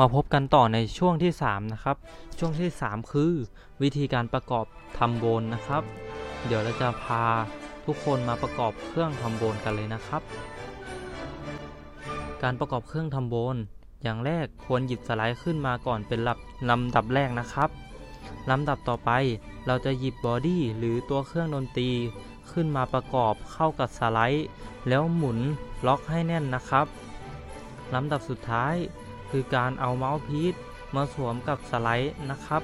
มาพบกันต่อในช่วงที่ 3 นะครับ ช่วงที่ 3 คือ วิธีการประกอบทำโบนนะครับ เดี๋ยวเราจะพาทุกคนมาประกอบเครื่องทำโบนกันเลยนะครับ การประกอบเครื่องทำโบน อย่างแรกควรหยิบสไลด์ขึ้นมาก่อนเป็นลำลำดับแรกนะครับลำดับต่อไปเราจะหยิบบอดี้หรือตัวเครื่องดนตรีขึ้นมาประกอบเข้ากับสไลด์ แล้วหมุนล็อกให้แน่นนะครับลำดับสุดท้าย คือการเอาเมาส์พีซมาสวมกับสไลด์นะครับ